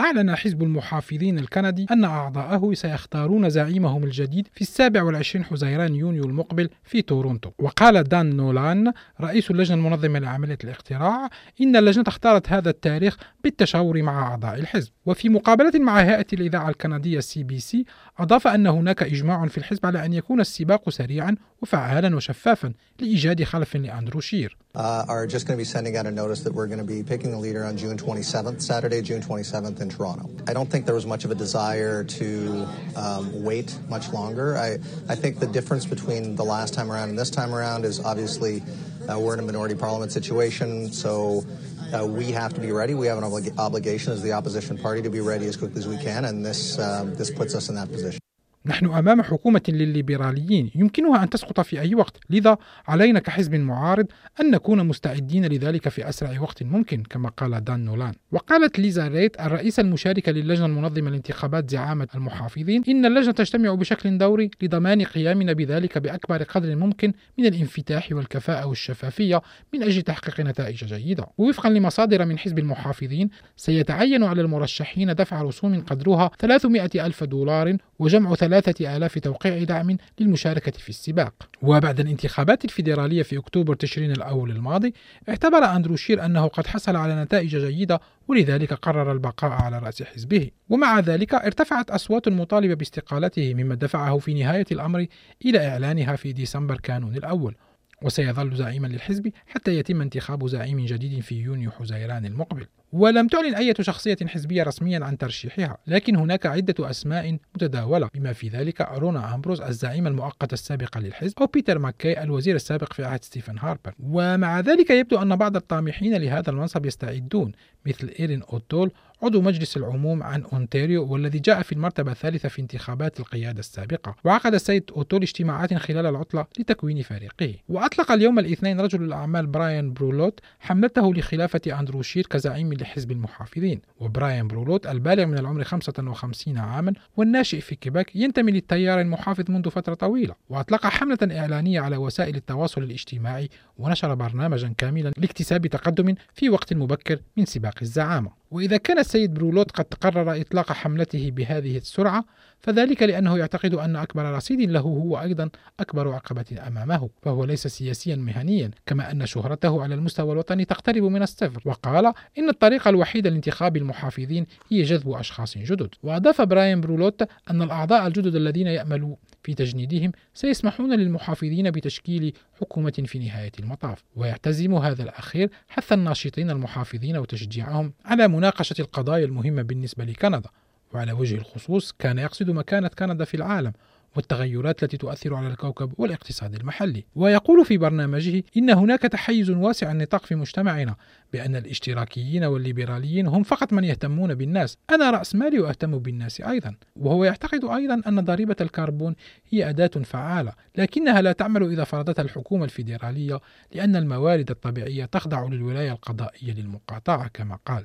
أعلن حزب المحافظين الكندي أن أعضاءه سيختارون زعيمهم الجديد في السابع والعشرين حزيران يونيو المقبل في تورونتو. وقال دان نولان رئيس اللجنة المنظمة لعملية الاقتراع إن اللجنة اختارت هذا التاريخ بالتشاور مع أعضاء الحزب. وفي مقابلة مع هيئة الإذاعة الكندية CBC أضاف أن هناك إجماع في الحزب على أن يكون السباق سريعا وفعالا وشفافا لإيجاد خلف لأندرو شير. Uh, we're in a minority parliament situation, so uh, we have to be ready. We have an oblig- obligation as the opposition party to be ready as quickly as we can, and this um, this puts us in that position. نحن أمام حكومة للليبراليين يمكنها أن تسقط في أي وقت، لذا علينا كحزب معارض أن نكون مستعدين لذلك في أسرع وقت ممكن كما قال دان نولان. وقالت ليزا ريت الرئيسه المشاركه للجنة المنظمة لانتخابات زعامة المحافظين إن اللجنة تجتمع بشكل دوري لضمان قيامنا بذلك بأكبر قدر ممكن من الانفتاح والكفاءة والشفافية من أجل تحقيق نتائج جيدة. ووفقا لمصادر من حزب المحافظين سيتعين على المرشحين دفع رسوم قدرها 300 ألف دولار وجمع ثلاثة آلاف توقيع دعم للمشاركة في السباق. وبعد الانتخابات الفيدرالية في أكتوبر تشرين الأول الماضي اعتبر أندرو شير أنه قد حصل على نتائج جيدة ولذلك قرر البقاء على رأس حزبه. ومع ذلك ارتفعت أصوات المطالبة باستقالته مما دفعه في نهاية الأمر إلى إعلانها في ديسمبر كانون الأول. وسيظل زعيما للحزب حتى يتم انتخاب زعيم جديد في يونيو حزيران المقبل. ولم تعلن أي شخصية حزبية رسميا عن ترشيحها لكن هناك عدة أسماء متداولة بما في ذلك رونا أمبروز الزعيم المؤقت السابق للحزب أو بيتر ماكي الوزير السابق في عهد ستيفن هاربر. ومع ذلك يبدو أن بعض الطامحين لهذا المنصب يستعدون مثل إيرين أوتول عضو مجلس العموم عن أونتاريو والذي جاء في المرتبة الثالثة في انتخابات القيادة السابقة. وعقد السيد أوتول اجتماعات خلال العطلة لتكوين فريقه. وأطلق اليوم الاثنين رجل الأعمال براين برولوت حملته لخلافة أندرو شير كزعيم لحزب المحافظين. وبراين برولوت البالغ من العمر 55 عاما والناشئ في كيباك ينتمي للتيار المحافظ منذ فترة طويلة. وأطلق حملة إعلانية على وسائل التواصل الاجتماعي ونشر برنامجا كاملا لاكتساب تقدم في وقت مبكر من سباق الزعامة. وإذا كان السيد برولوت قد قرر إطلاق حملته بهذه السرعة فذلك لأنه يعتقد أن أكبر رصيد له هو أيضا أكبر عقبة أمامه فهو ليس سياسيا مهنيا كما أن شهرته على المستوى الوطني تقترب من الصفر. وقال إن الطريقة الوحيدة لانتخاب المحافظين هي جذب أشخاص جدد وأضاف براين برولوت أن الأعضاء الجدد الذين يأملوا في تجنيدهم سيسمحون للمحافظين بتشكيل حكومة في نهاية المطاف. ويعتزم هذا الأخير حث الناشطين المحافظين وتشجيعهم على مناقشة القضايا المهمة بالنسبة لكندا. وعلى وجه الخصوص كان يقصد مكانة كندا في العالم. والتغيرات التي تؤثر على الكوكب والاقتصاد المحلي. ويقول في برنامجه إن هناك تحيز واسع النطاق في مجتمعنا بأن الاشتراكيين والليبراليين هم فقط من يهتمون بالناس. أنا رأس مالي وأهتم بالناس أيضا. وهو يعتقد أيضا أن ضريبة الكربون هي أداة فعالة لكنها لا تعمل إذا فرضتها الحكومة الفيدرالية لأن الموارد الطبيعية تخضع للولاية القضائية للمقاطعة كما قال.